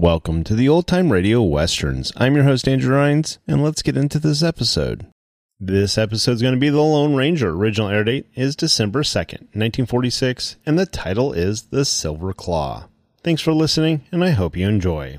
Welcome to the Old Time Radio Westerns. I'm your host, Andrew Rhynes, and let's get into this episode. This episode is going to be The Lone Ranger. Original air date is December 2nd, 1946, and the title is The Silver Claw. Thanks for listening, and I hope you enjoy.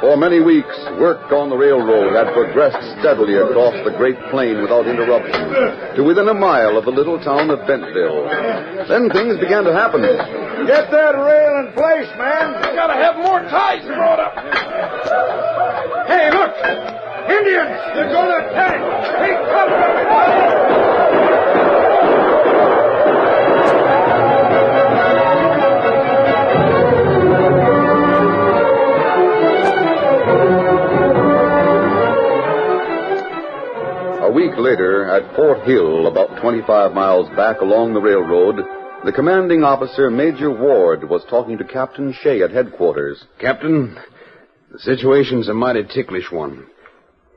For many weeks, work on the railroad had progressed steadily across the great plain without interruption to within a mile of the little town of Bentville. Then things began to happen. Get that rail in place, man! We gotta have more ties brought up! Hey, look! Indians! They're gonna attack! Take cover, everybody! Week later, at Fort Hill, about 25 miles back along the railroad, the commanding officer, Major Ward, was talking to Captain Shea at headquarters. Captain, the situation's a mighty ticklish one.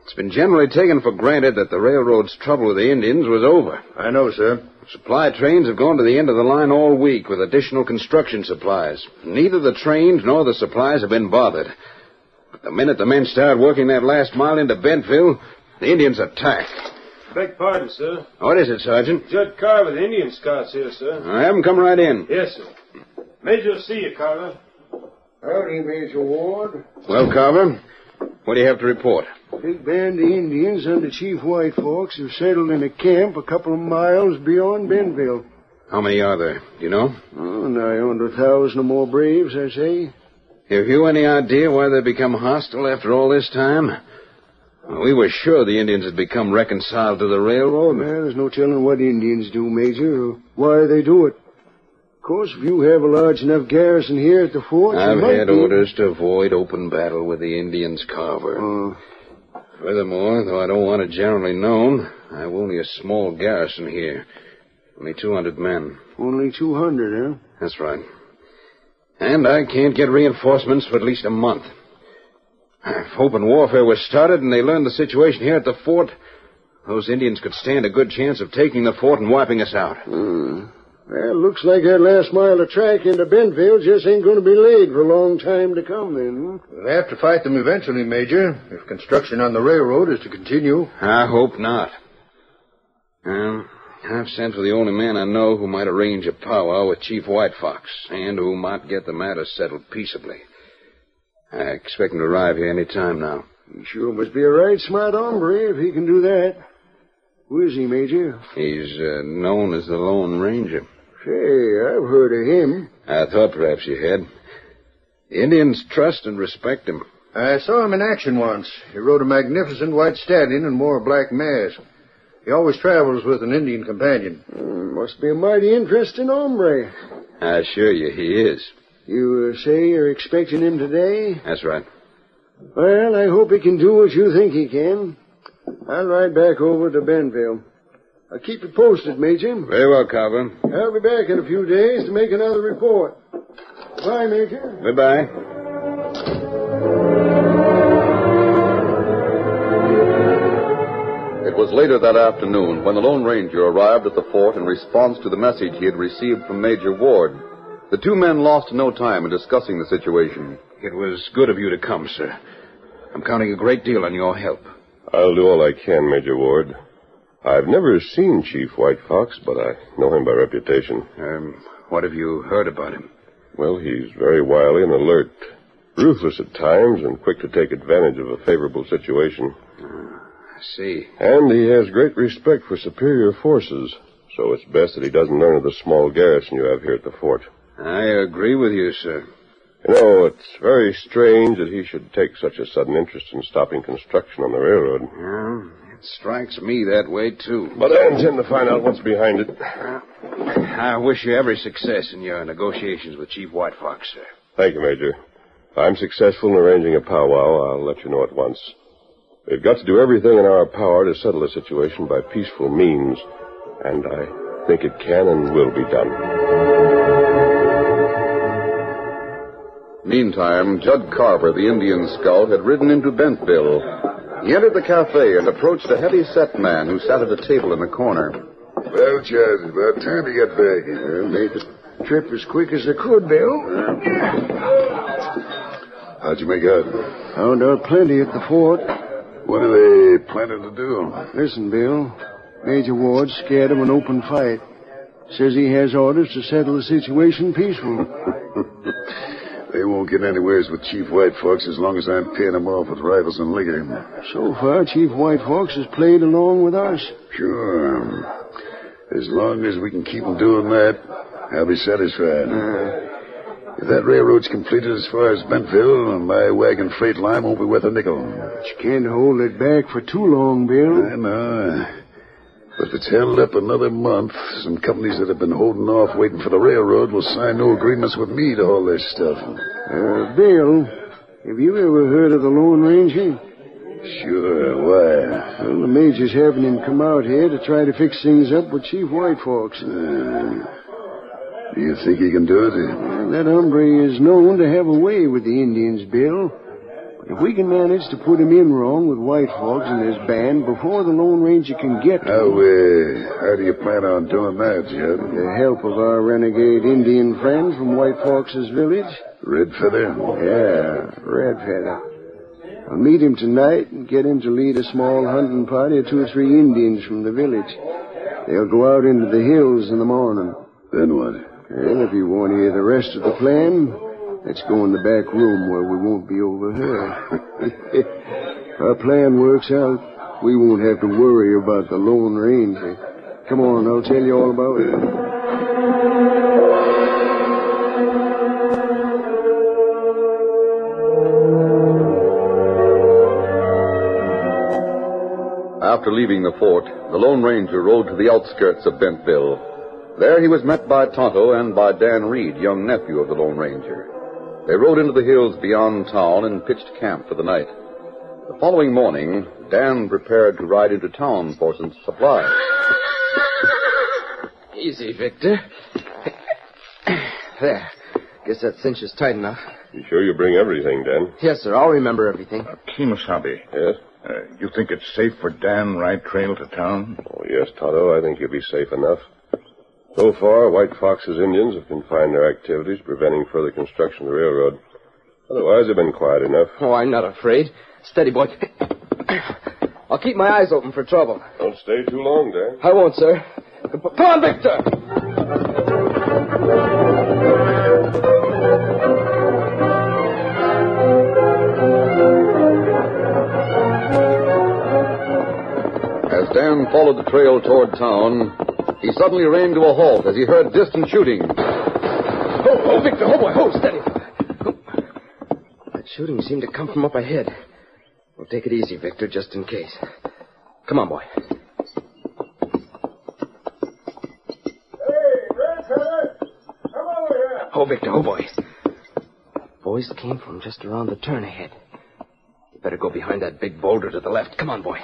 It's been generally taken for granted that the railroad's trouble with the Indians was over. I know, sir. Supply trains have gone to the end of the line all week with additional construction supplies. Neither the trains nor the supplies have been bothered. But the minute the men start working that last mile into Bentville, the Indians attack. Beg pardon, sir. What is it, Sergeant? Judd Carver, the Indian Scouts here, sir. I have 'em come right in. Yes, sir. Major will see you, Carver. Howdy, Major Ward. Well, Carver, what do you have to report? Big band of Indians under Chief White Fox have settled in a camp a couple of miles beyond Bentville. How many are there? Do you know? Oh, nigh under a thousand or more braves, I say. Have you any idea why they've become hostile after all this time? We were sure the Indians had become reconciled to the railroad. Well, there's no telling what Indians do, Major, or why they do it. Of course, if you have a large enough garrison here at the fort, you I've might had be- orders to avoid open battle with the Indians, Carver. Oh, Furthermore, though I don't want it generally known, I've only a small garrison here. Only 200 men. only 200, huh? That's right. And I can't get reinforcements for at least a month. If open warfare was started and they learned the situation here at the fort, those Indians could stand a good chance of taking the fort and wiping us out. Hmm. Well, looks like that last mile of track into Bentville just ain't going to be laid for a long time to come, then. We'll have to fight them eventually, Major, if construction on the railroad is to continue. I hope not. Well, I've sent for the only man I know who might arrange a powwow with Chief White Fox and who might get the matter settled peaceably. I expect him to arrive here any time now. He sure must be a right smart hombre if he can do that. Who is he, Major? He's uh, known as the Lone Ranger. Say, I've heard of him. I thought perhaps you had. The Indians trust and respect him. I saw him in action once. He rode a magnificent white stallion and wore a black mask. He always travels with an Indian companion. Hmm, must be a mighty interesting hombre. I assure you he is. You uh, say you're expecting him today? That's right. Well, I hope he can do what you think he can. I'll ride back over to Bentville. I'll keep you posted, Major. Very well, Carver. I'll be back in a few days to make another report. Bye, Major. Goodbye. It was later that afternoon when the Lone Ranger arrived at the fort in response to the message he had received from Major Ward. The two men lost no time in discussing the situation. It was good of you to come, sir. I'm counting a great deal on your help. I'll do all I can, Major Ward. I've never seen Chief White Fox, but I know him by reputation. Um, what have you heard about him? Well, he's very wily and alert, ruthless at times, and quick to take advantage of a favorable situation. I see. And he has great respect for superior forces, so it's best that he doesn't learn of the small garrison you have here at the fort. I agree with you, sir. You know, it's very strange that he should take such a sudden interest in stopping construction on the railroad. Yeah, it strikes me that way, too. But I intend to find out what's behind it. I wish you every success in your negotiations with Chief White Fox, sir. Thank you, Major. If I'm successful in arranging a powwow, I'll let you know at once. We've got to do everything in our power to settle the situation by peaceful means, and I think it can and will be done. Meantime, Judd Carver, the Indian scout, had ridden into Bentville. He entered the cafe and approached a heavy-set man who sat at a table in the corner. Well, Judd, about time to get back. Well, made the trip as quick as I could, Bill. How'd you make out? Oh, Found out plenty at the fort. What are they planning to do? Listen, Bill. Major Ward's scared of an open fight. Says he has orders to settle the situation peaceful. Won't get anywheres with Chief White Fox as long as I'm paying them off with rifles and liquor. So far, Chief White Fox has played along with us. Sure. As long as we can keep them doing that, I'll be satisfied. Uh. If that railroad's completed as far as Bentville, my wagon freight line won't be worth a nickel. But you can't hold it back for too long, Bill. I know. But if it's held up another month, some companies that have been holding off waiting for the railroad will sign no agreements with me to haul their stuff. Uh, Bill, have you ever heard of the Lone Ranger? Sure, why? Well, the Major's having him come out here to try to fix things up with Chief White Fox. Uh, do you think he can do it? Well, that hombre is known to have a way with the Indians, Bill. If we can manage to put him in wrong with White Fox and his band before the Lone Ranger can get to him, uh, how do you plan on doing that, Judd? with the help of our renegade Indian friend from White Fox's village, Red Feather? Yeah, Red Feather. I'll meet him tonight and get him to lead a small hunting party of two or three Indians from the village. They'll go out into the hills in the morning. Then what? And if you want to hear the rest of the plan, let's go in the back room where we won't be overheard. our plan works out, we won't have to worry about the Lone Ranger. Come on, I'll tell you all about it. After leaving the fort, the Lone Ranger rode to the outskirts of Bentville. There he was met by Tonto and by Dan Reed, young nephew of the Lone Ranger. They rode into the hills beyond town and pitched camp for the night. The following morning, Dan prepared to ride into town for some supplies. Easy, Victor. There. Guess that cinch is tight enough. You sure you bring everything, Dan? Yes, sir. I'll remember everything. Kimasabi, Yes? uh, you think it's safe for Dan ride trail to town? Oh, yes, Tonto. I think you'll be safe enough. So far, White Fox's Indians have confined their activities, preventing further construction of the railroad. Otherwise, they've been quiet enough. Oh, I'm not afraid. Steady, boy. I'll keep my eyes open for trouble. Don't stay too long, Dan. I won't, sir. Come on, Victor! As Dan followed the trail toward town, he suddenly ran to a halt as he heard distant shooting. Oh, oh, Victor, oh, boy, oh, steady. That shooting seemed to come from up ahead. Well, take it easy, Victor, just in case. Come on, boy. Hey, Red Come over here! Oh, Victor, oh, boy. Voice came from just around the turn ahead. You better go behind that big boulder to the left. Come on, boy.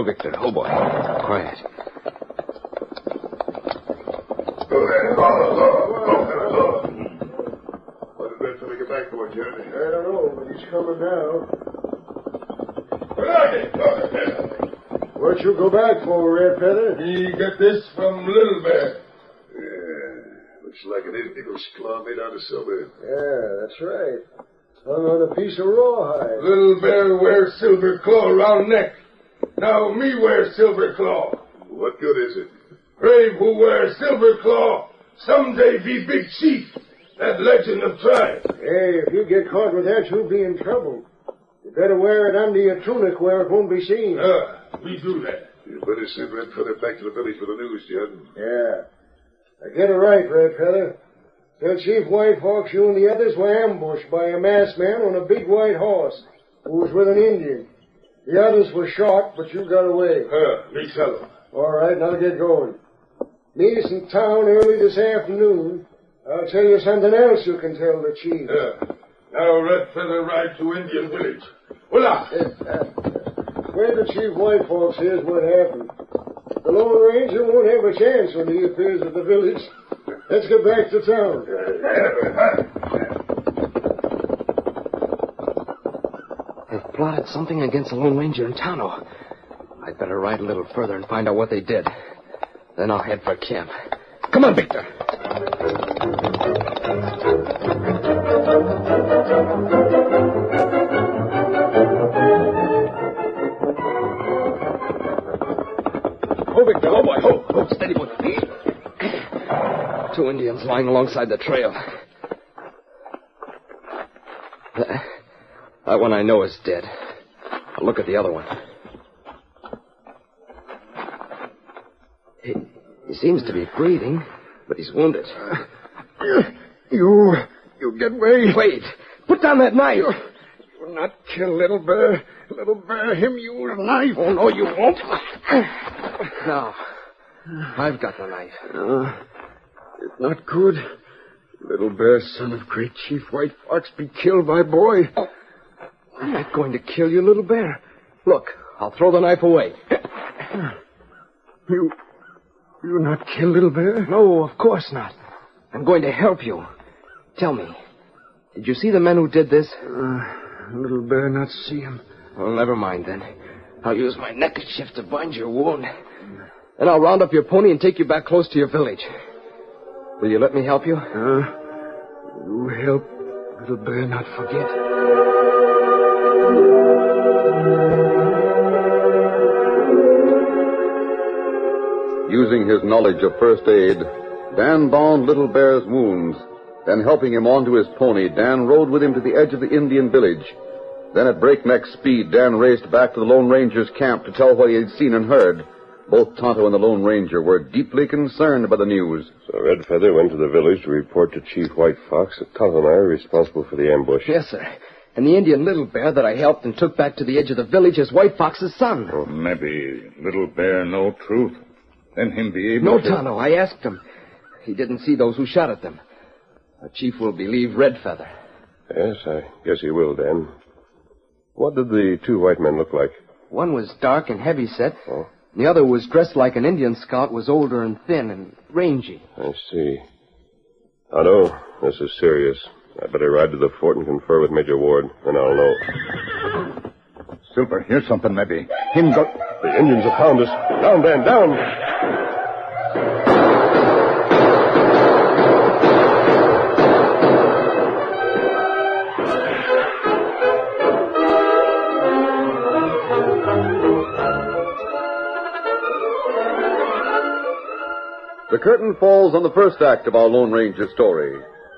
Oh, Victor, oh, boy. Quiet. What did Red Feather get back for, Jeremy? I don't know, but he's coming now. What you go back for, Red Feather? He got this from Little Bear. Yeah. Looks like an eagle's claw made out of silver. Yeah, that's right. Hung on a piece of rawhide. Little Bear wears silver claw around neck. Now me wear silver claw. What good is it? Brave who wear silver claw someday be big chief. That legend of tribe. Hey, if you get caught with that, you'll be in trouble. You better wear it under your tunic where it won't be seen. Uh, we do that. You better send Red Feather back to the village for the news, Judd. Yeah. Now get it right, Red Feather. Tell Chief White Hawks you and the others were ambushed by a masked man on a big white horse who was with an Indian. The others were shot, but you got away. Uh, me tell him. All right, now get going. Meet us in town early this afternoon. I'll tell you something else you can tell the chief. Uh, now Red Feather ride to Indian village. Hola! Wait the Chief White Fox hears what happened. The Lone Ranger won't have a chance when he appears at the village. Let's get back to town. They've plotted something against the Lone Ranger and Tonto. I'd better ride a little further and find out what they did. Then I'll head for camp. Come on, Victor. Oh, Victor, oh, boy, oh, oh, steady, boy. Two Indians lying alongside the trail. That, that one I know is dead. I'll look at the other one. He, he seems to be breathing, but he's wounded. You, you get away. Wait! Put down that knife! You'll not kill Little Bear. Little Bear, him use knife. Oh, no, you won't. No. I've got the knife. Uh, it's not good. Little Bear, son of great Chief White Fox, be killed by boy. I'm not going to kill you, little bear. Look, I'll throw the knife away. You, you not kill Little Bear? No, of course not. I'm going to help you. Tell me, did you see the men who did this? Uh, Little Bear not see him. Well, never mind then. I'll use my neckerchief to bind your wound. Then I'll round up your pony and take you back close to your village. Will you let me help you? Uh, you help Little Bear not forget. Using his knowledge of first aid, Dan bound Little Bear's wounds. Then, helping him onto his pony, Dan rode with him to the edge of the Indian village. Then, at breakneck speed, Dan raced back to the Lone Ranger's camp to tell what he had seen and heard. Both Tonto and the Lone Ranger were deeply concerned by the news. So Red Feather went to the village to report to Chief White Fox that Tonto and I are responsible for the ambush. Yes, sir. And the Indian little bear that I helped and took back to the edge of the village is White Fox's son. Oh, maybe Little Bear know truth. Then him be able No, to... Tonto, I asked him. He didn't see those who shot at them. The chief will believe Red Feather. Yes, I guess he will, Dan. What did the two white men look like? One was dark and heavy set. Oh. The other was dressed like an Indian scout, was older and thin and rangy. I see. Tonto, this is serious. I better ride to the fort and confer with Major Ward, then I'll know. Silver, here's something, maybe. Him go... The Indians have found us. Down, Dan, down! The curtain falls on the first act of our Lone Ranger story.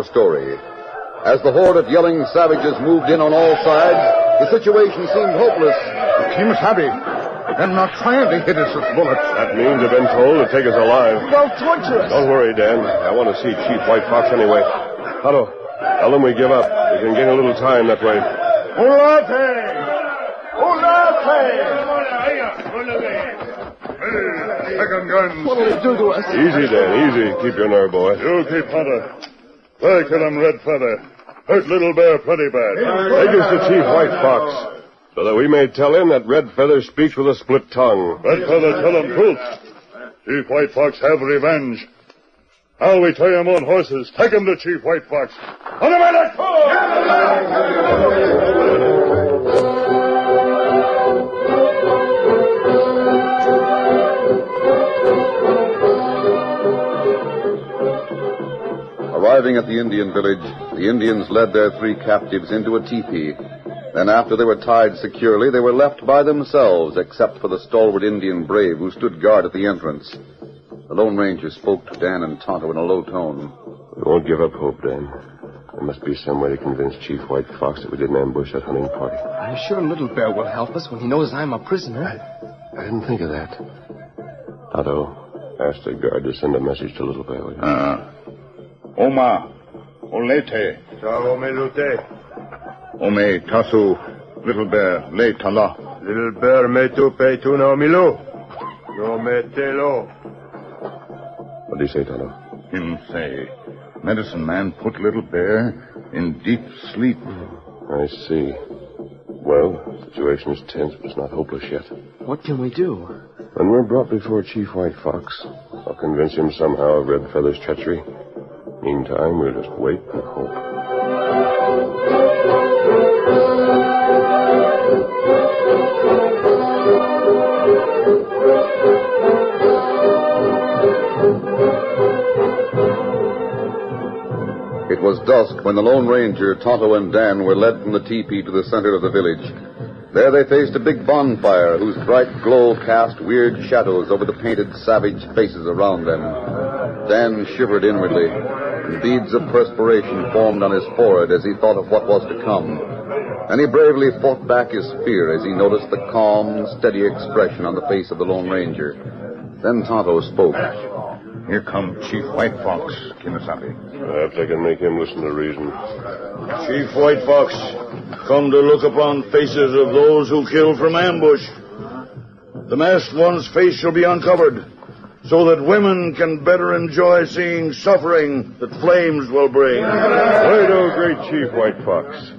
Our story. As the horde of yelling savages moved in on all sides, the situation seemed hopeless. Team Savvy. They're not trying to hit us with bullets. That means they've been told to take us alive. They'll torture us. Don't worry, Dan. I want to see Chief White Fox anyway. Tonto, tell them we give up. We can gain a little time that way. Ulate! Ulate! Second guns. What'll they do to us? Easy, Dan, easy. Keep your nerve, boy. You keep Hunter. I kill him Red Feather. Hurt Little Bear plenty bad. Take us to Chief White Fox, so that we may tell him that Red Feather speaks with a split tongue. Red Feather tell him truth. Chief White Fox have revenge. Now we tie him on horses. Take him to Chief White Fox. On the Arriving at the Indian village, the Indians led their three captives into a teepee. Then, after they were tied securely, they were left by themselves, except for the stalwart Indian brave who stood guard at the entrance. The Lone Ranger spoke to Dan and Tonto in a low tone. We won't give up hope, Dan. There must be some way to convince Chief White Fox that we didn't ambush that hunting party. I'm sure Little Bear will help us when he knows I'm a prisoner. I didn't think of that. Tonto, ask the guard to send a message to Little Bear. will you? Uh, Oma. Olete. Sao melute. Ome Tasu. Little Bear. Le Tala. Little bear me tu pe tu no milu. No me te lo. What do you say, Tala? Him say. Medicine man put Little Bear in deep sleep. I see. Well, the situation is tense, but it's not hopeless yet. What can we do? When we're brought before Chief White Fox, I'll convince him somehow of Red Feather's treachery. Meantime, we'll just wait and hope. It was dusk when the Lone Ranger, Tonto, and Dan were led from the teepee to the center of the village. There they faced a big bonfire whose bright glow cast weird shadows over the painted savage faces around them. Dan shivered inwardly, and beads of perspiration formed on his forehead as he thought of what was to come. And he bravely fought back his fear as he noticed the calm, steady expression on the face of the Lone Ranger. Then Tonto spoke. Here come Chief White Fox, Kimasabi. Perhaps I can make him listen to reason. Chief White Fox, come to look upon faces of those who kill from ambush. The masked one's face shall be uncovered, so that women can better enjoy seeing suffering that flames will bring. Right, oh, great Chief White Fox.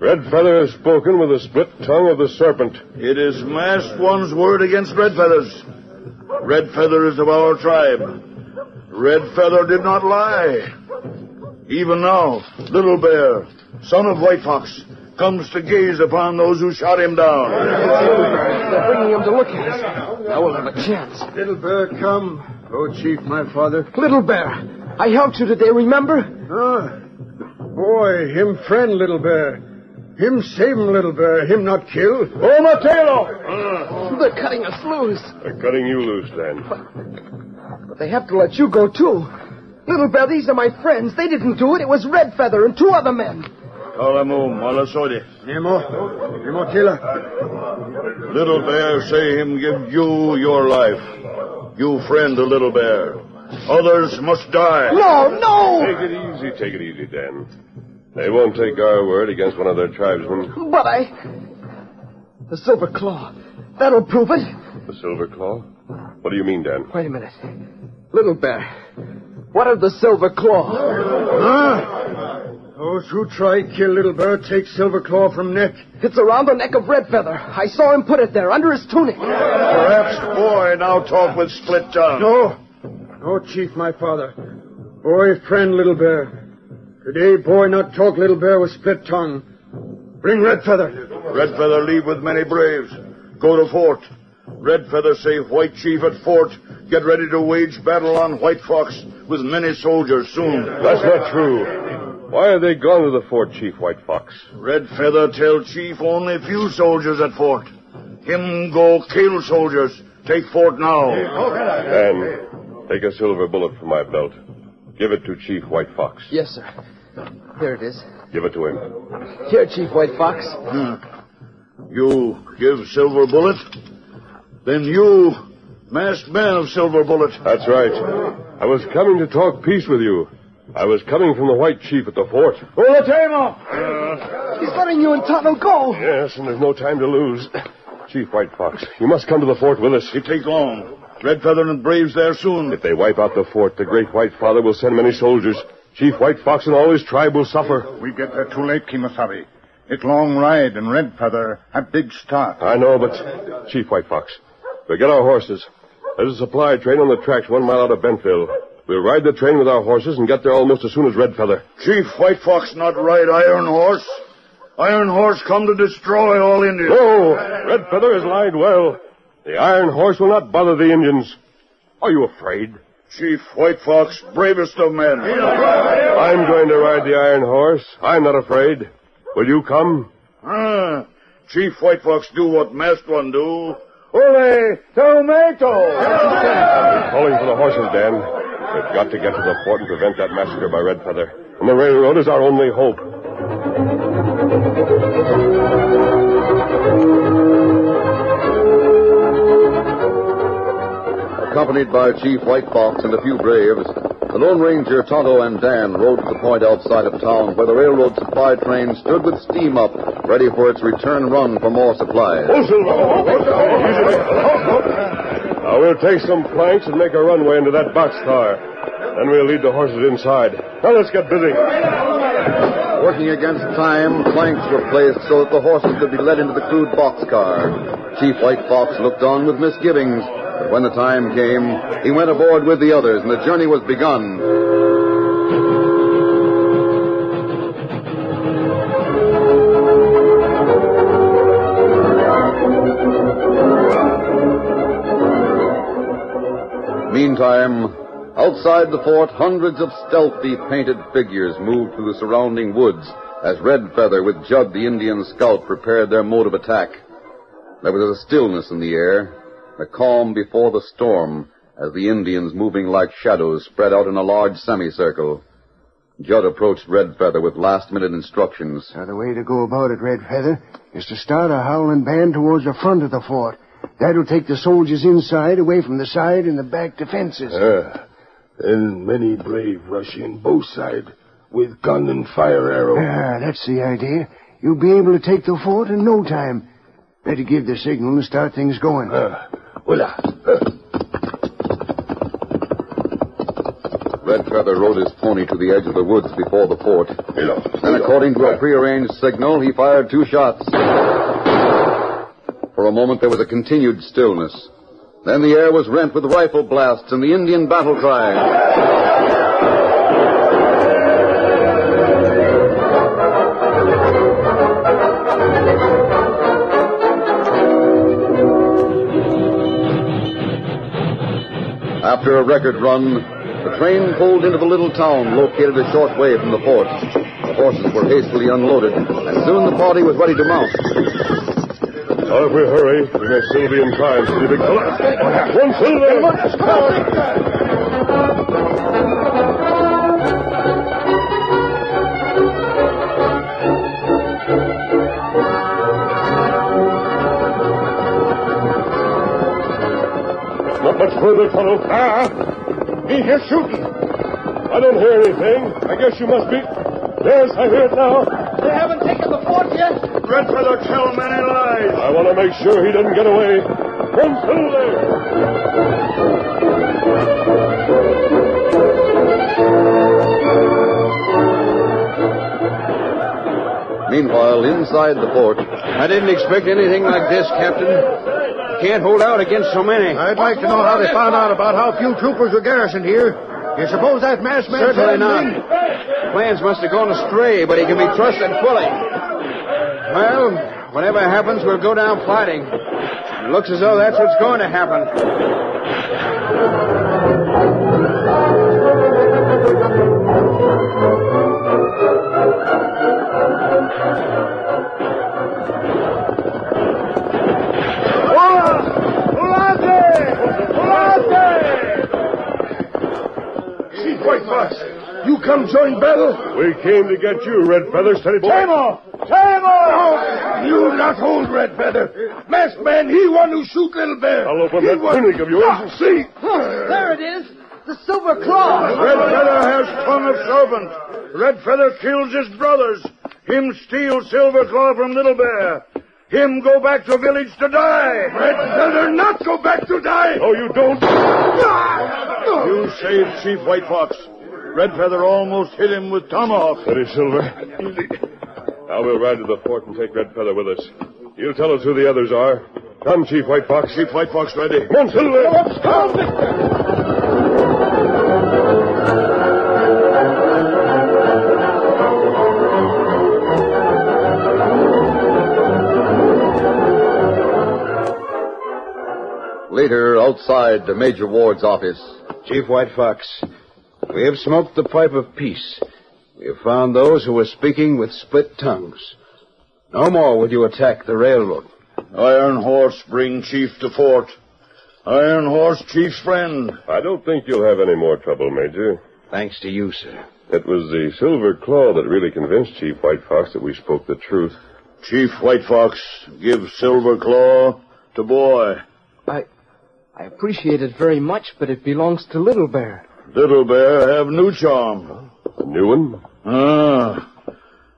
Red Feather has spoken with the split tongue of the serpent. It is masked one's word against Red Feather's. Red Feather is of our tribe. Red Feather did not lie. Even now, Little Bear, son of White Fox, comes to gaze upon those who shot him down. They're bringing him to look at us. Now we'll have a chance. Little Bear, come. Oh, Chief, my father. Little Bear, I helped you today, remember? Ah, boy, him friend, Little Bear. Him save him, Little Bear. Him not kill. Oh, Mateo! They're cutting us loose. They're cutting you loose, then. But they have to let you go, too. Little Bear, these are my friends. They didn't do it. It was Red Feather and two other men. Kalamu, Malasodi. Nemo. Nemo Tila. Little Bear say him give you your life. You friend the Little Bear. Others must die. No, no! Take it easy, take it easy, Dan. They won't take our word against one of their tribesmen. But I. The Silver Claw. That'll prove it. The Silver Claw? What do you mean, Dan? Wait a minute. Little Bear. What of the Silver Claw? Ah! Oh, Those who try kill Little Bear take Silver Claw from neck. It's around the neck of Red Feather. I saw him put it there, under his tunic. Perhaps boy now talk with split tongue. No. No, Chief, my father. Boy, friend, Little Bear. Today, boy, not talk Little Bear with split tongue. Bring Red Feather. Red Feather leave with many braves. Go to fort. Red Feather say White Chief at fort. Get ready to wage battle on White Fox with many soldiers soon. That's not true. Why are they gone to the fort, Chief White Fox? Red Feather tell Chief only few soldiers at fort. Him go kill soldiers. Take fort now. And take a silver bullet from my belt. Give it to Chief White Fox. Yes, sir. Here it is. Give it to him. Here, Chief White Fox. Hmm. You give Silver Bullet? Then you, masked man of Silver Bullet. That's right. I was coming to talk peace with you. I was coming from the White Chief at the fort. Oh, Olatema! Uh, He's letting you and Tonto go. Yes, and there's no time to lose. Chief White Fox, you must come to the fort with us. It take long. Red Feather and Braves there soon. If they wipe out the fort, the Great White Father will send many soldiers. Chief White Fox and all his tribe will suffer. We get there too late, Kimosabe. It long ride and Red Feather have big start. I know, but Chief White Fox, we'll get our horses. There's a supply train on the tracks one mile out of Bentville. We'll ride the train with our horses and get there almost as soon as Red Feather. Chief White Fox not ride Iron Horse. Iron Horse come to destroy all Indians. No, Red Feather has lied well. The Iron Horse will not bother the Indians. Are you afraid? Chief White Fox, bravest of men. I'm going to ride the Iron Horse. I'm not afraid. Will you come? Ah, Chief White Fox do what masked one do. Ole tomato! Calling for the horses, Dan. We've got to get to the fort and prevent that massacre by Red Feather. And the railroad is our only hope. Accompanied by Chief White Fox and a few braves, the Lone Ranger, Tonto, and Dan rode to the point outside of town where the railroad supply train stood with steam up, ready for its return run for more supplies. Now we'll take some planks and make a runway into that boxcar. Then we'll lead the horses inside. Now let's get busy. Working against time, planks were placed so that the horses could be led into the crude boxcar. Chief White Fox looked on with misgivings, but when the time came, he went aboard with the others, and the journey was begun. Meantime, outside the fort, hundreds of stealthy painted figures moved through the surrounding woods as Red Feather with Judd the Indian scout prepared their mode of attack. There was a stillness in the air, a calm before the storm, as the Indians, moving like shadows, spread out in a large semicircle. Judd approached Red Feather with last-minute instructions. Now, the way to go about it, Red Feather, is to start a howling band towards the front of the fort. That'll take the soldiers inside, away from the side and the back defenses. Ah, then many brave rush in both sides with gun and fire arrow. Ah, that's the idea. You'll be able to take the fort in no time. Better give the signal and start things going. Ah, well, ah, ah. Red Feather rode his pony to the edge of the woods before the fort. Hello. And according to a prearranged signal, he fired two shots. For a moment there was a continued stillness. Then the air was rent with rifle blasts and the Indian battle cry. After a record run, the train pulled into the little town located a short way from the fort. The horses were hastily unloaded, and soon the party was ready to mount. Now, if we hurry, we may still be in time, see, big fella. One silver! Not much further, fellow. Ah, me here shooting. I don't hear anything. I guess you must be. Yes, I hear it now. They haven't taken the fort yet. Red Feather tell many lies. I want to make sure he doesn't get away. One silver! Meanwhile, inside the fort, I didn't expect anything like this, Captain. Can't hold out against so many. I'd like to know how they found out about how few troopers were garrisoned here. You suppose that masked man Certainly not. Plans must have gone astray, but he can be trusted fully. Well, whatever happens, we'll go down fighting. It looks as though that's what's going to happen. Chief White Fox, you come join battle? We came to get you, Red Feather. Steady, boy. Tamo! Tamo! You not hold Red Feather. Masked man, he one who shoot Little Bear. I'll open He that one- tunic of yours and see. There it is. The silver claw. Red Feather has tongue of serpent. Red Feather kills his brothers. Him steal Silver Claw from Little Bear. Him go back to village to die. Red Feather not go back to die. Oh, you don't. You saved Chief White Fox. Red Feather almost hit him with tomahawk. Steady, Silver. Now we'll ride to the fort and take Red Feather with us. You'll tell us who the others are. Come, Chief White Fox. Chief White Fox ready. Come Silver. Later, outside the Major Ward's office, Chief White Fox, we have smoked the pipe of peace. We have found those who were speaking with split tongues. No more will you attack the railroad. Iron Horse bring Chief to fort. Iron Horse, Chief's friend. I don't think you'll have any more trouble, Major. Thanks to you, sir. It was the Silver Claw that really convinced Chief White Fox that we spoke the truth. Chief White Fox, give Silver Claw to boy. I, I appreciate it very much, but it belongs to Little Bear. Little Bear have new charm. A new one? Ah.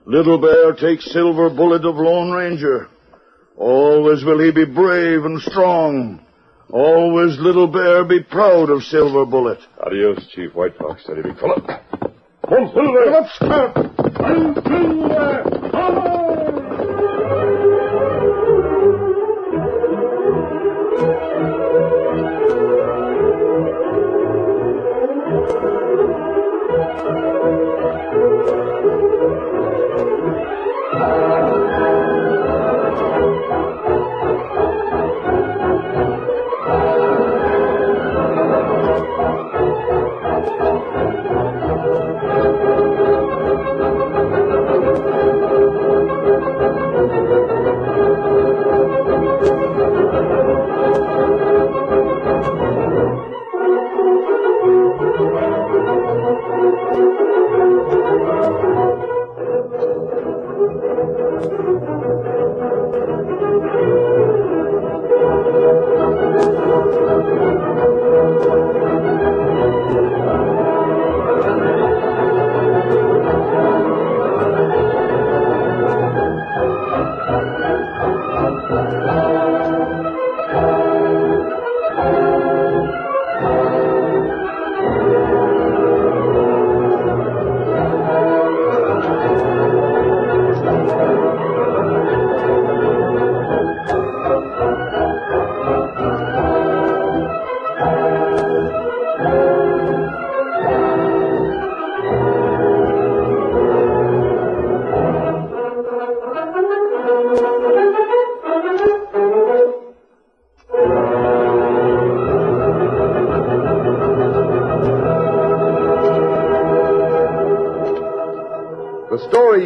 Little Bear takes Silver Bullet of Lone Ranger. Always will he be brave and strong. Always Little Bear be proud of Silver Bullet. Adios, Chief White Fox. Steady, big fella. Come, Silver. story